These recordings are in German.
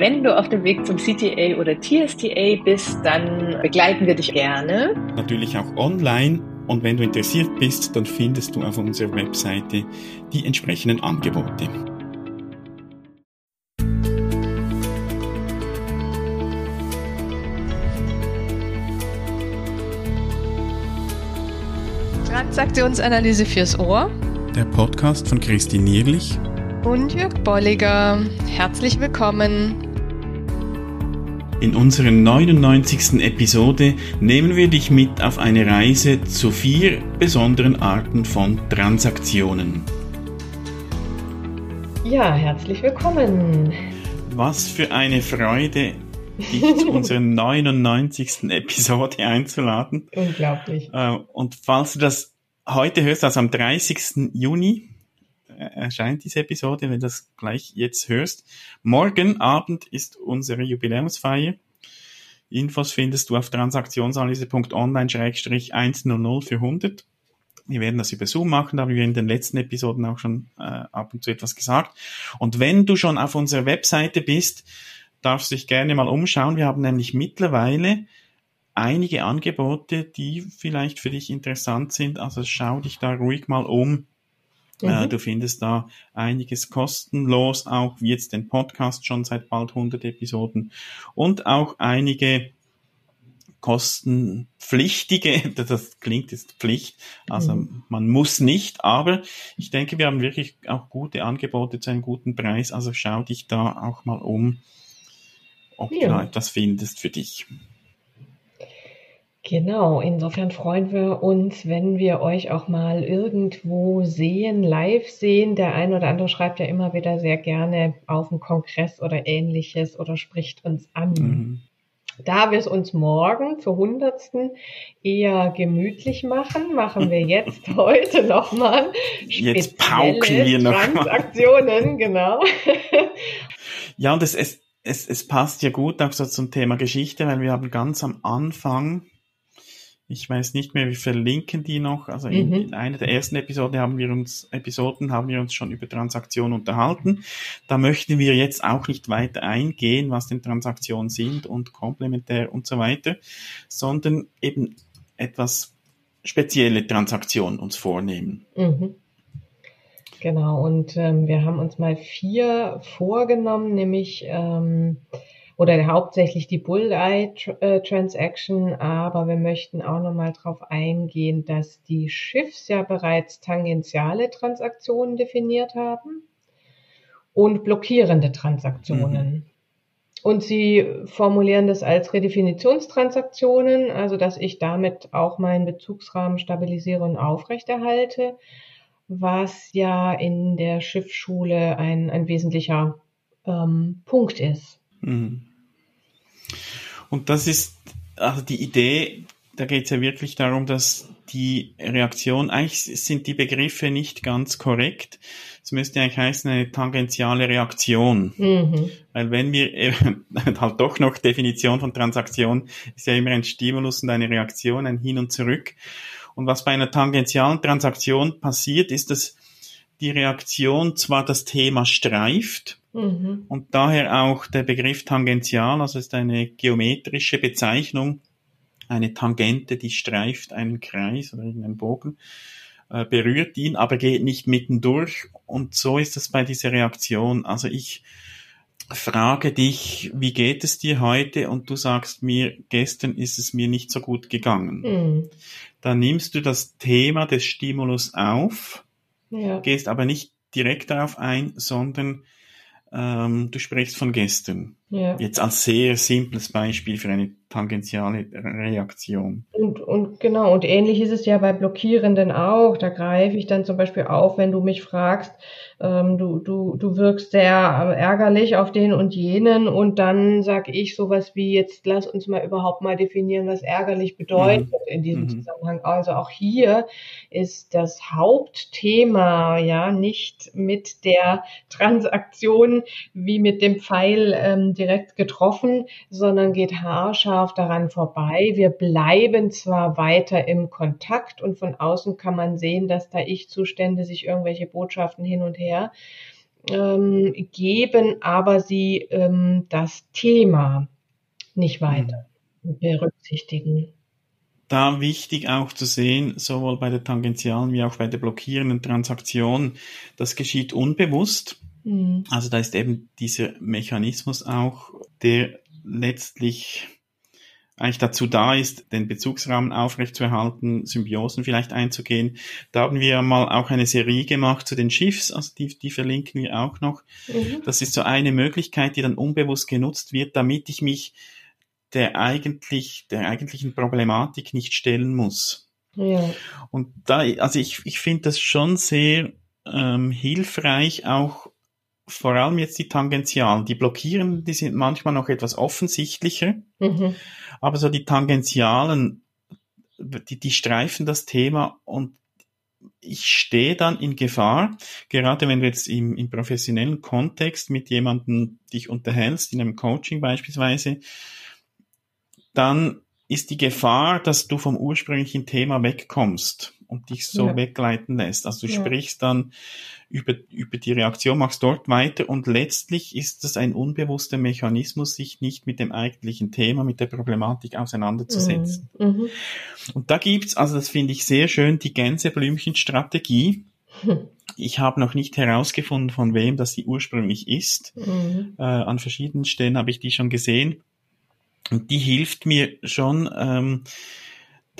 Wenn du auf dem Weg zum CTA oder TSTA bist, dann begleiten wir dich gerne. Natürlich auch online. Und wenn du interessiert bist, dann findest du auf unserer Webseite die entsprechenden Angebote. Transaktionsanalyse fürs Ohr. Der Podcast von Christine Nierlich und Jörg Bolliger. Herzlich willkommen. In unserer 99. Episode nehmen wir dich mit auf eine Reise zu vier besonderen Arten von Transaktionen. Ja, herzlich willkommen. Was für eine Freude, dich zu unserer 99. Episode einzuladen. Unglaublich. Äh, und falls du das heute hörst, also am 30. Juni, erscheint diese Episode, wenn du das gleich jetzt hörst. Morgen Abend ist unsere Jubiläumsfeier. Infos findest du auf transaktionsanalyse.online-100 für 100. Wir werden das über Zoom machen, da haben wir in den letzten Episoden auch schon äh, ab und zu etwas gesagt. Und wenn du schon auf unserer Webseite bist, darfst du dich gerne mal umschauen. Wir haben nämlich mittlerweile einige Angebote, die vielleicht für dich interessant sind. Also schau dich da ruhig mal um. Äh, mhm. du findest da einiges kostenlos, auch wie jetzt den Podcast schon seit bald 100 Episoden und auch einige kostenpflichtige, das klingt jetzt Pflicht, also mhm. man muss nicht, aber ich denke, wir haben wirklich auch gute Angebote zu einem guten Preis, also schau dich da auch mal um, ob ja. du da etwas findest für dich. Genau, insofern freuen wir uns, wenn wir euch auch mal irgendwo sehen, live sehen. Der eine oder andere schreibt ja immer wieder sehr gerne auf dem Kongress oder ähnliches oder spricht uns an. Mhm. Da wir es uns morgen zur hundertsten eher gemütlich machen, machen wir jetzt heute nochmal Jetzt pauken wir noch Transaktionen, genau. Ja, und es, es, es, es passt ja gut auch so zum Thema Geschichte, weil wir haben ganz am Anfang ich weiß nicht mehr, wir verlinken die noch. Also in, mhm. in einer der ersten Episoden haben wir uns, Episoden haben wir uns schon über Transaktionen unterhalten. Da möchten wir jetzt auch nicht weiter eingehen, was denn Transaktionen sind und komplementär und so weiter, sondern eben etwas spezielle Transaktionen uns vornehmen. Mhm. Genau, und ähm, wir haben uns mal vier vorgenommen, nämlich ähm, oder hauptsächlich die Bulleye äh, Transaction, aber wir möchten auch nochmal darauf eingehen, dass die Schiffs ja bereits tangentiale Transaktionen definiert haben und blockierende Transaktionen. Mhm. Und sie formulieren das als Redefinitionstransaktionen, also dass ich damit auch meinen Bezugsrahmen stabilisiere und aufrechterhalte, was ja in der Schiffsschule ein, ein wesentlicher ähm, Punkt ist. Mhm. Und das ist, also die Idee, da geht es ja wirklich darum, dass die Reaktion, eigentlich sind die Begriffe nicht ganz korrekt. Es müsste eigentlich heißen, eine tangentiale Reaktion. Mhm. Weil wenn wir halt doch noch Definition von Transaktion ist ja immer ein Stimulus und eine Reaktion, ein Hin und Zurück. Und was bei einer tangentialen Transaktion passiert, ist, dass die Reaktion zwar das Thema streift, Mhm. Und daher auch der Begriff tangential, also ist eine geometrische Bezeichnung, eine Tangente, die streift einen Kreis oder irgendeinen Bogen, äh, berührt ihn, aber geht nicht mittendurch. Und so ist es bei dieser Reaktion. Also ich frage dich, wie geht es dir heute? Und du sagst mir, gestern ist es mir nicht so gut gegangen. Mhm. Dann nimmst du das Thema des Stimulus auf, ja. gehst aber nicht direkt darauf ein, sondern ähm, du sprichst von gestern. Ja. Jetzt als sehr simples Beispiel für eine tangentiale Reaktion. Und, und genau, und ähnlich ist es ja bei Blockierenden auch. Da greife ich dann zum Beispiel auf, wenn du mich fragst, ähm, du, du, du wirkst sehr ärgerlich auf den und jenen und dann sag ich sowas wie, jetzt lass uns mal überhaupt mal definieren, was ärgerlich bedeutet mhm. in diesem mhm. Zusammenhang. Also auch hier ist das Hauptthema ja nicht mit der Transaktion wie mit dem Pfeil ähm, direkt getroffen, sondern geht haarscharf daran vorbei. Wir bleiben zwar weiter im Kontakt und von außen kann man sehen, dass da Ich-Zustände sich irgendwelche Botschaften hin und her ähm, geben aber sie ähm, das Thema nicht weiter mhm. berücksichtigen. Da wichtig auch zu sehen, sowohl bei der tangentialen wie auch bei der blockierenden Transaktion, das geschieht unbewusst. Mhm. Also da ist eben dieser Mechanismus auch, der letztlich eigentlich dazu da ist, den Bezugsrahmen aufrechtzuerhalten, Symbiosen vielleicht einzugehen. Da haben wir mal auch eine Serie gemacht zu den Schiffs, also die, die verlinken wir auch noch. Mhm. Das ist so eine Möglichkeit, die dann unbewusst genutzt wird, damit ich mich der eigentlich, der eigentlichen Problematik nicht stellen muss. Ja. Und da, also ich, ich finde das schon sehr ähm, hilfreich, auch vor allem jetzt die Tangentialen. Die Blockierenden, die sind manchmal noch etwas offensichtlicher, mhm. aber so die Tangentialen, die, die streifen das Thema und ich stehe dann in Gefahr, gerade wenn du jetzt im, im professionellen Kontext mit jemandem dich unterhältst, in einem Coaching beispielsweise, dann ist die Gefahr, dass du vom ursprünglichen Thema wegkommst und dich so ja. wegleiten lässt. Also du ja. sprichst dann über, über die Reaktion, machst dort weiter und letztlich ist das ein unbewusster Mechanismus, sich nicht mit dem eigentlichen Thema, mit der Problematik auseinanderzusetzen. Mhm. Mhm. Und da gibt's, also das finde ich sehr schön, die Gänseblümchen-Strategie. Hm. Ich habe noch nicht herausgefunden, von wem das sie ursprünglich ist. Mhm. Äh, an verschiedenen Stellen habe ich die schon gesehen. Und die hilft mir schon, ähm,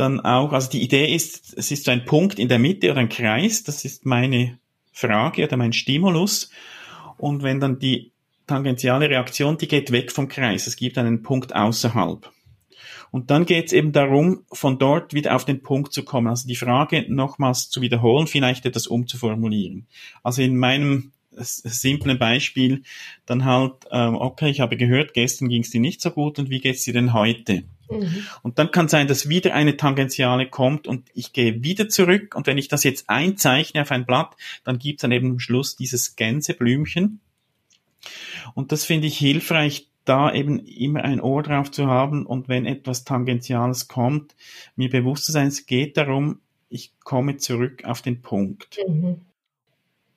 dann auch, also die Idee ist, es ist so ein Punkt in der Mitte oder ein Kreis, das ist meine Frage oder mein Stimulus. Und wenn dann die tangentiale Reaktion, die geht weg vom Kreis, es gibt einen Punkt außerhalb. Und dann geht es eben darum, von dort wieder auf den Punkt zu kommen, also die Frage nochmals zu wiederholen, vielleicht etwas umzuformulieren. Also in meinem simplen Beispiel dann halt, ähm, okay, ich habe gehört, gestern ging es dir nicht so gut und wie geht's dir denn heute? Mhm. Und dann kann sein, dass wieder eine Tangentiale kommt und ich gehe wieder zurück und wenn ich das jetzt einzeichne auf ein Blatt, dann gibt es dann eben am Schluss dieses Gänseblümchen. Und das finde ich hilfreich, da eben immer ein Ohr drauf zu haben und wenn etwas Tangentiales kommt, mir bewusst zu sein, es geht darum, ich komme zurück auf den Punkt. Mhm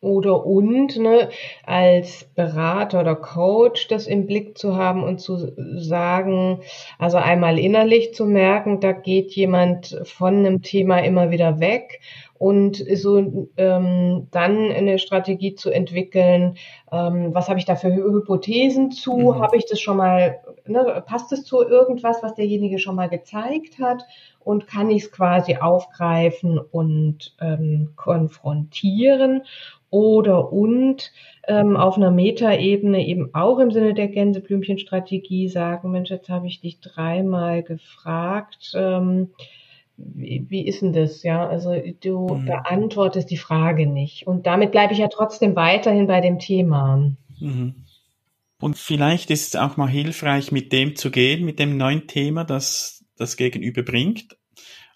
oder und ne, als Berater oder Coach das im Blick zu haben und zu sagen, also einmal innerlich zu merken, da geht jemand von einem Thema immer wieder weg und so ähm, dann eine Strategie zu entwickeln, ähm, was habe ich da für Hypothesen zu, mhm. habe ich das schon mal, ne, passt es zu irgendwas, was derjenige schon mal gezeigt hat und kann ich es quasi aufgreifen und ähm, konfrontieren oder und ähm, auf einer Metaebene eben auch im Sinne der Gänseblümchenstrategie sagen, Mensch, jetzt habe ich dich dreimal gefragt, ähm, wie, wie ist denn das? Ja, also du mhm. beantwortest die Frage nicht. Und damit bleibe ich ja trotzdem weiterhin bei dem Thema. Mhm. Und vielleicht ist es auch mal hilfreich, mit dem zu gehen, mit dem neuen Thema, das das Gegenüber bringt.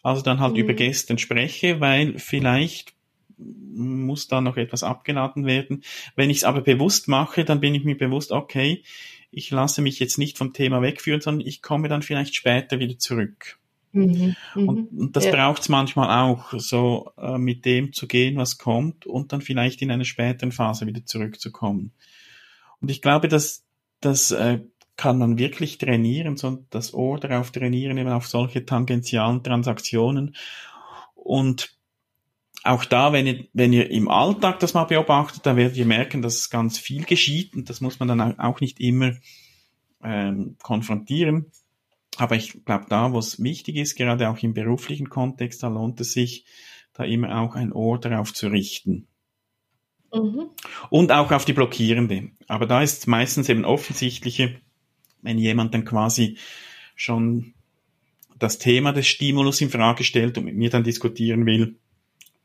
Also dann halt mhm. über gestern spreche, weil vielleicht muss da noch etwas abgeladen werden. Wenn ich es aber bewusst mache, dann bin ich mir bewusst, okay, ich lasse mich jetzt nicht vom Thema wegführen, sondern ich komme dann vielleicht später wieder zurück. Mhm, und, mhm. und, das ja. braucht es manchmal auch, so äh, mit dem zu gehen, was kommt und dann vielleicht in einer späteren Phase wieder zurückzukommen. Und ich glaube, dass das äh, kann man wirklich trainieren, so das Ohr darauf trainieren, eben auf solche tangentialen Transaktionen. Und auch da, wenn ihr, wenn ihr im Alltag das mal beobachtet, dann werdet ihr merken, dass ganz viel geschieht und das muss man dann auch nicht immer ähm, konfrontieren. Aber ich glaube, da, wo es wichtig ist, gerade auch im beruflichen Kontext, da lohnt es sich, da immer auch ein Ohr darauf zu richten. Mhm. Und auch auf die Blockierende. Aber da ist meistens eben offensichtliche, wenn jemand dann quasi schon das Thema des Stimulus in Frage stellt und mit mir dann diskutieren will,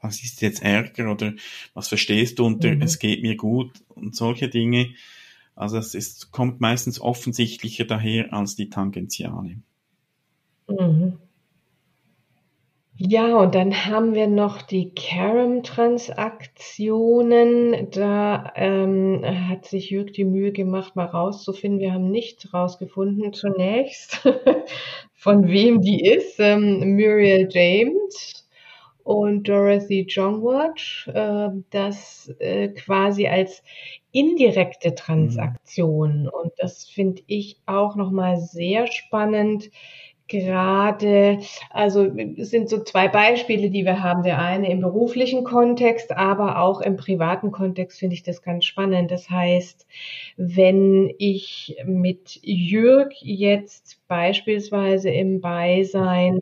was ist jetzt Ärger oder was verstehst du unter mhm. es geht mir gut und solche Dinge. Also es ist, kommt meistens offensichtlicher daher als die Tangentiale. Mhm. Ja, und dann haben wir noch die Carom-Transaktionen. Da ähm, hat sich Jürg die Mühe gemacht, mal rauszufinden. Wir haben nicht rausgefunden zunächst, von wem die ist. Ähm, Muriel James und Dorothy Jongwatch, äh, das äh, quasi als indirekte Transaktion. Und das finde ich auch nochmal sehr spannend. Gerade, also es sind so zwei Beispiele, die wir haben. Der eine im beruflichen Kontext, aber auch im privaten Kontext finde ich das ganz spannend. Das heißt, wenn ich mit Jürg jetzt beispielsweise im Beisein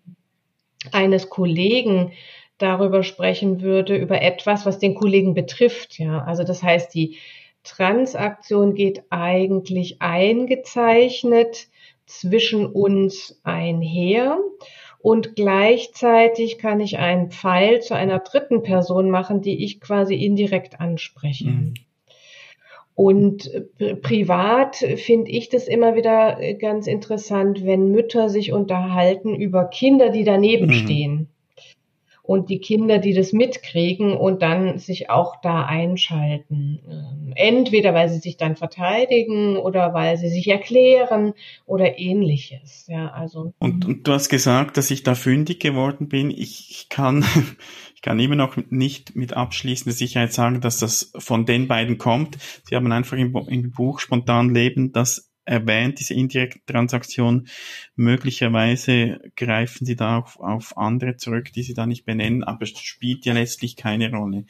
eines Kollegen darüber sprechen würde, über etwas, was den Kollegen betrifft. Ja, also das heißt, die Transaktion geht eigentlich eingezeichnet zwischen uns einher und gleichzeitig kann ich einen Pfeil zu einer dritten Person machen, die ich quasi indirekt anspreche. Mhm. Und privat finde ich das immer wieder ganz interessant, wenn Mütter sich unterhalten über Kinder, die daneben mhm. stehen und die Kinder, die das mitkriegen und dann sich auch da einschalten. Ähm, entweder weil sie sich dann verteidigen oder weil sie sich erklären oder ähnliches. Ja, also. Und, und du hast gesagt, dass ich da fündig geworden bin. Ich kann, ich kann immer noch nicht mit abschließender Sicherheit sagen, dass das von den beiden kommt. Sie haben einfach im, im Buch spontan Leben das erwähnt, diese indirekte Transaktion. Möglicherweise greifen sie da auf, auf andere zurück, die sie da nicht benennen, aber es spielt ja letztlich keine Rolle.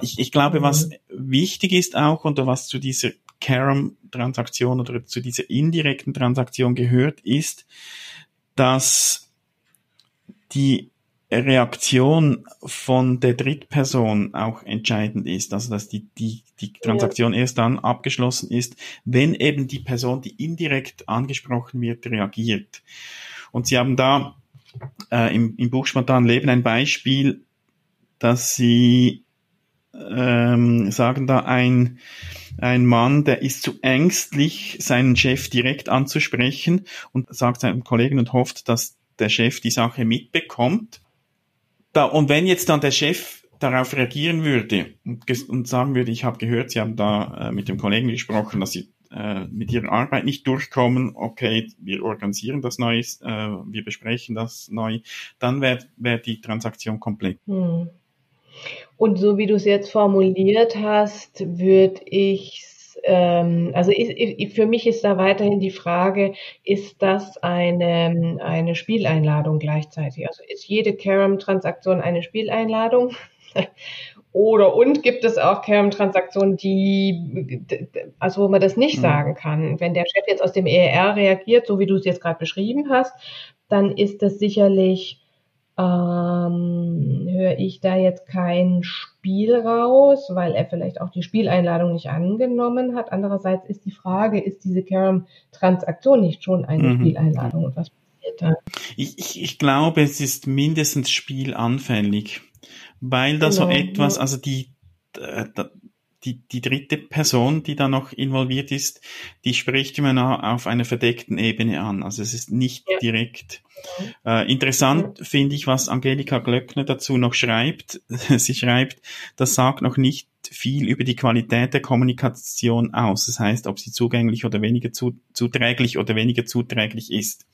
Ich, ich glaube, was mhm. wichtig ist auch und was zu dieser Carom-Transaktion oder zu dieser indirekten Transaktion gehört, ist, dass die Reaktion von der Drittperson auch entscheidend ist, also dass die, die, die Transaktion ja. erst dann abgeschlossen ist, wenn eben die Person, die indirekt angesprochen wird, reagiert. Und Sie haben da äh, im, im Buch Spontan Leben ein Beispiel, dass Sie ähm, sagen da ein, ein Mann, der ist zu ängstlich, seinen Chef direkt anzusprechen und sagt seinem Kollegen und hofft, dass der Chef die Sache mitbekommt da, und wenn jetzt dann der Chef darauf reagieren würde und, und sagen würde, ich habe gehört, Sie haben da äh, mit dem Kollegen gesprochen, dass Sie äh, mit Ihrer Arbeit nicht durchkommen, okay, wir organisieren das neu, äh, wir besprechen das neu, dann wäre wär die Transaktion komplett. Hm. Und so wie du es jetzt formuliert hast, würde ich ähm, also ich, ich, für mich ist da weiterhin die Frage, ist das eine, eine Spieleinladung gleichzeitig? Also ist jede Carom-Transaktion eine Spieleinladung? Oder und gibt es auch Carom-Transaktionen, die, also wo man das nicht mhm. sagen kann. Wenn der Chef jetzt aus dem ER reagiert, so wie du es jetzt gerade beschrieben hast, dann ist das sicherlich ähm, höre ich da jetzt kein Spiel raus, weil er vielleicht auch die Spieleinladung nicht angenommen hat. Andererseits ist die Frage, ist diese Carom-Transaktion nicht schon eine mhm. Spieleinladung und was passiert da? Ich, ich, ich glaube, es ist mindestens spielanfällig, weil da genau. so etwas, also die, äh, die, die dritte Person, die da noch involviert ist, die spricht immer auf einer verdeckten Ebene an. Also es ist nicht ja. direkt. Äh, interessant ja. finde ich, was Angelika Glöckner dazu noch schreibt. Sie schreibt, das sagt noch nicht viel über die Qualität der Kommunikation aus. Das heißt, ob sie zugänglich oder weniger zu, zuträglich oder weniger zuträglich ist.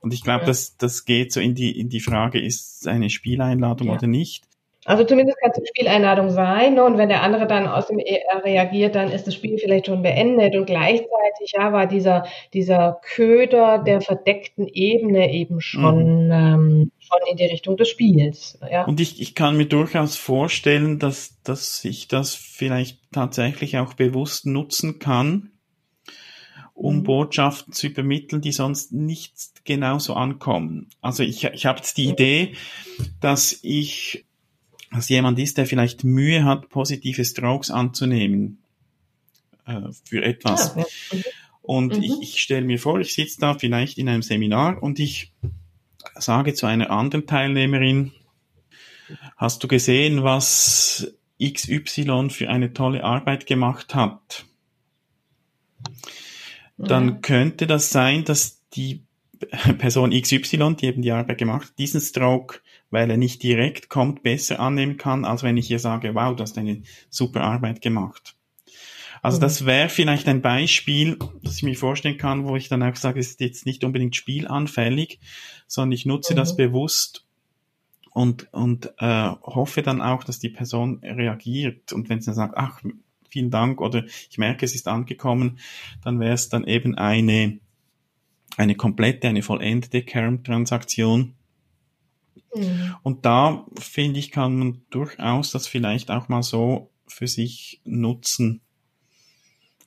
Und ich glaube, ja. das, das geht so in die, in die Frage, ist es eine Spieleinladung oder nicht? Also zumindest kann es eine Spieleinladung sein. Ne? Und wenn der andere dann aus dem ER reagiert, dann ist das Spiel vielleicht schon beendet. Und gleichzeitig ja, war dieser, dieser Köder der verdeckten Ebene eben schon, mhm. ähm, schon in die Richtung des Spiels. Ja. Und ich, ich kann mir durchaus vorstellen, dass, dass ich das vielleicht tatsächlich auch bewusst nutzen kann, um mhm. Botschaften zu übermitteln, die sonst nicht genauso ankommen. Also ich, ich habe jetzt die Idee, dass ich dass jemand ist, der vielleicht Mühe hat, positive Strokes anzunehmen äh, für etwas. Ja, ja. Und mhm. ich, ich stelle mir vor, ich sitze da vielleicht in einem Seminar und ich sage zu einer anderen Teilnehmerin, hast du gesehen, was XY für eine tolle Arbeit gemacht hat? Dann ja. könnte das sein, dass die Person XY, die eben die Arbeit gemacht hat, diesen Stroke weil er nicht direkt kommt, besser annehmen kann, als wenn ich hier sage, wow, du hast eine super Arbeit gemacht. Also das wäre vielleicht ein Beispiel, das ich mir vorstellen kann, wo ich dann auch sage, es ist jetzt nicht unbedingt spielanfällig, sondern ich nutze mhm. das bewusst und, und äh, hoffe dann auch, dass die Person reagiert. Und wenn sie dann sagt, ach, vielen Dank oder ich merke, es ist angekommen, dann wäre es dann eben eine, eine komplette, eine vollendete Kern-Transaktion. Mhm. Und da finde ich, kann man durchaus das vielleicht auch mal so für sich nutzen,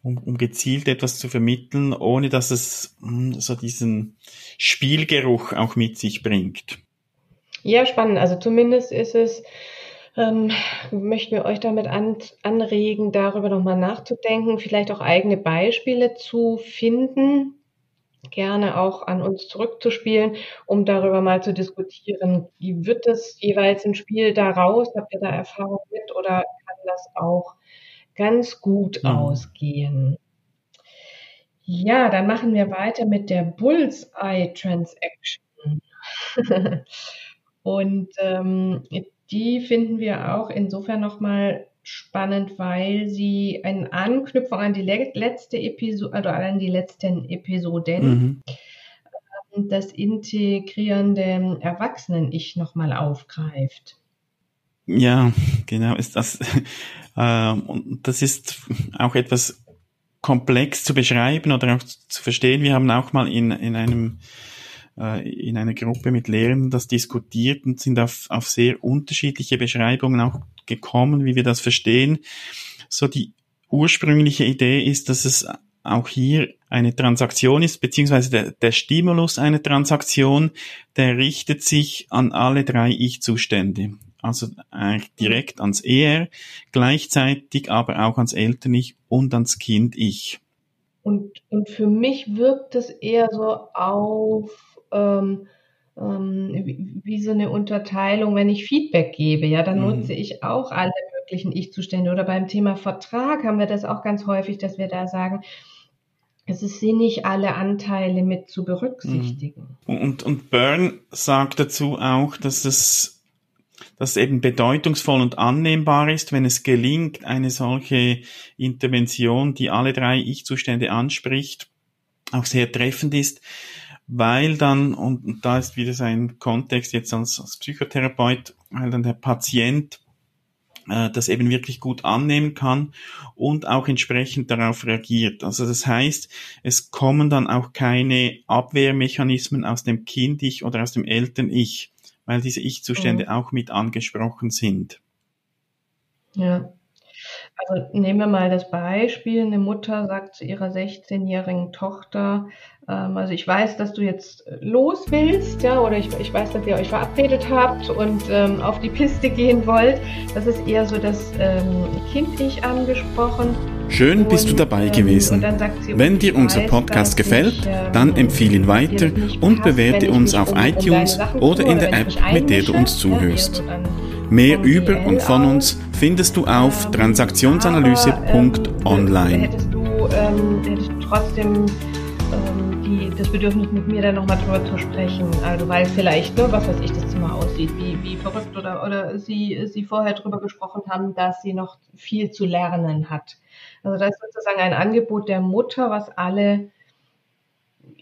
um, um gezielt etwas zu vermitteln, ohne dass es mh, hm, so diesen Spielgeruch auch mit sich bringt. Ja, spannend. Also zumindest ist es, ähm, möchten wir euch damit an, anregen, darüber nochmal nachzudenken, vielleicht auch eigene Beispiele zu finden, gerne auch an uns zurückzuspielen, um darüber mal zu diskutieren, wie wird das jeweils ein Spiel daraus? Habt ihr da Erfahrung mit oder kann das auch ganz gut mhm. ausgehen? Ja, dann machen wir weiter mit der Bullseye Transaction. Und ähm, die finden wir auch insofern nochmal spannend, weil sie eine Anknüpfung an die letzte Episode, also an die letzten Episoden, mhm. Ähm, das integrierende Erwachsenen-Ich nochmal aufgreift. Ja, genau, ist das, äh, und das ist auch etwas komplex zu beschreiben oder auch zu verstehen. Wir haben auch mal in, in einem äh, in einer Gruppe mit Lehrern das diskutiert und sind auf, auf sehr unterschiedliche Beschreibungen auch gekommen, wie wir das verstehen. So die ursprüngliche Idee ist, dass es auch hier eine Transaktion ist, beziehungsweise der, der Stimulus einer Transaktion, der richtet sich an alle drei Ich-Zustände. Also eigentlich direkt ans ER, gleichzeitig aber auch ans Eltern-Ich und ans Kind-Ich. Und, und für mich wirkt es eher so auf ähm, ähm, wie, so eine Unterteilung, wenn ich Feedback gebe, ja, dann mhm. nutze ich auch alle möglichen Ich-Zustände. Oder beim Thema Vertrag haben wir das auch ganz häufig, dass wir da sagen, es ist sinnig, alle Anteile mit zu berücksichtigen. Mhm. Und, und Byrne sagt dazu auch, dass es dass es eben bedeutungsvoll und annehmbar ist, wenn es gelingt, eine solche Intervention, die alle drei Ich-Zustände anspricht, auch sehr treffend ist, weil dann, und da ist wieder sein Kontext jetzt als, als Psychotherapeut, weil dann der Patient äh, das eben wirklich gut annehmen kann und auch entsprechend darauf reagiert. Also das heißt, es kommen dann auch keine Abwehrmechanismen aus dem Kind-Ich oder aus dem Eltern-Ich, weil diese Ich-Zustände mhm. auch mit angesprochen sind. Ja. Also nehmen wir mal das Beispiel. Eine Mutter sagt zu ihrer 16-jährigen Tochter, ähm, also ich weiß, dass du jetzt äh, los willst, ja, oder ich, ich weiß, dass ihr euch verabredet habt und ähm, auf die Piste gehen wollt. Das ist eher so das ähm, Kind-Ich angesprochen. Schön und, bist du dabei ähm, gewesen. Sie, wenn dir unser Podcast weiß, gefällt, ich, ähm, dann empfehle ihn weiter und bewerte uns auf um, iTunes um oder in der App, mit der du uns zuhörst. Mehr über und von uns findest du auf transaktionsanalyse.online. Hättest ähm, hättest du trotzdem ähm, die, das Bedürfnis, mit mir da nochmal drüber zu sprechen. Also weil vielleicht, ne, was weiß ich, das Zimmer aussieht, wie, wie verrückt oder, oder sie, sie vorher drüber gesprochen haben, dass sie noch viel zu lernen hat. Also das ist sozusagen ein Angebot der Mutter, was alle,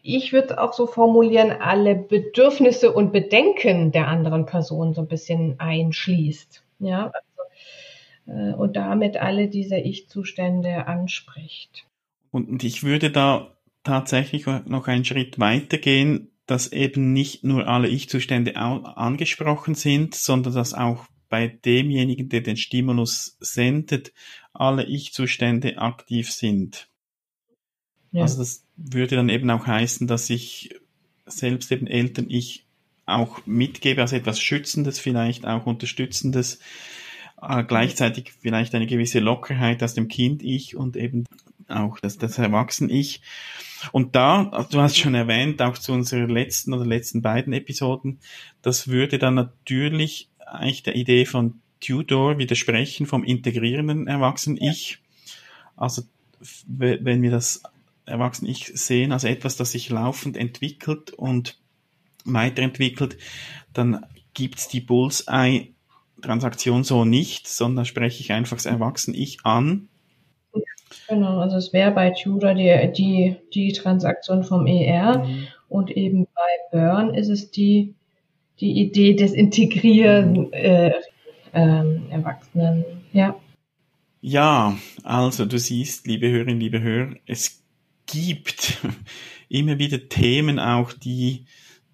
ich würde auch so formulieren, alle Bedürfnisse und Bedenken der anderen Person so ein bisschen einschließt. Ja, also, äh, und damit alle diese Ich-Zustände anspricht. Und ich würde da tatsächlich noch einen Schritt weitergehen, dass eben nicht nur alle Ich-Zustände angesprochen sind, sondern dass auch bei demjenigen, der den Stimulus sendet, alle Ich-Zustände aktiv sind. Ja. Also das würde dann eben auch heißen, dass ich selbst eben Eltern ich auch mitgebe, also etwas Schützendes, vielleicht auch Unterstützendes, äh, gleichzeitig vielleicht eine gewisse Lockerheit aus dem Kind-Ich und eben auch das, das Erwachsenen-Ich. Und da, du hast schon erwähnt, auch zu unserer letzten oder letzten beiden Episoden, das würde dann natürlich eigentlich der Idee von Tudor widersprechen vom integrierenden Erwachsenen-Ich. Also wenn wir das Erwachsenen-Ich sehen als etwas, das sich laufend entwickelt und weiterentwickelt, dann gibt's die Bullseye-Transaktion so nicht, sondern spreche ich einfach das Erwachsenen-Ich an Genau, also es wäre bei Tudor die, die, die Transaktion vom ER mhm. und eben bei Burn ist es die, die Idee des Integrieren mhm. äh, ähm, Erwachsenen, ja. Ja, also du siehst, liebe Hörerinnen, liebe Hörer, es gibt immer wieder Themen auch, die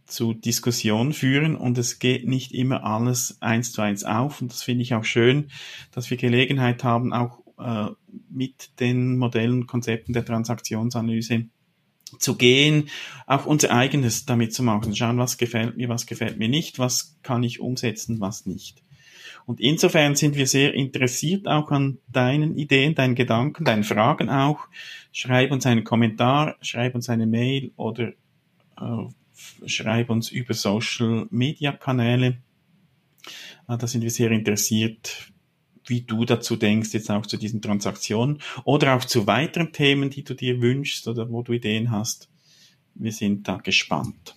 zu Diskussion führen und es geht nicht immer alles eins zu eins auf und das finde ich auch schön, dass wir Gelegenheit haben, auch äh, mit den Modellen, Konzepten der Transaktionsanalyse zu gehen, auch unser eigenes damit zu machen, schauen, was gefällt mir, was gefällt mir nicht, was kann ich umsetzen, was nicht. Und insofern sind wir sehr interessiert auch an deinen Ideen, deinen Gedanken, deinen Fragen auch. Schreib uns einen Kommentar, schreib uns eine Mail oder äh, schreib uns über Social Media Kanäle. Äh, da sind wir sehr interessiert, wie du dazu denkst, jetzt auch zu diesen Transaktionen oder auch zu weiteren Themen, die du dir wünschst oder wo du Ideen hast. Wir sind da gespannt.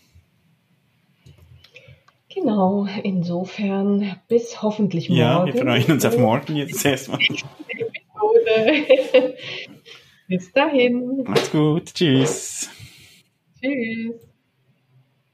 Genau, insofern bis hoffentlich morgen. Ja, wir freuen uns auf morgen jetzt erstmal. bis dahin. Macht's gut. Tschüss. Tschüss.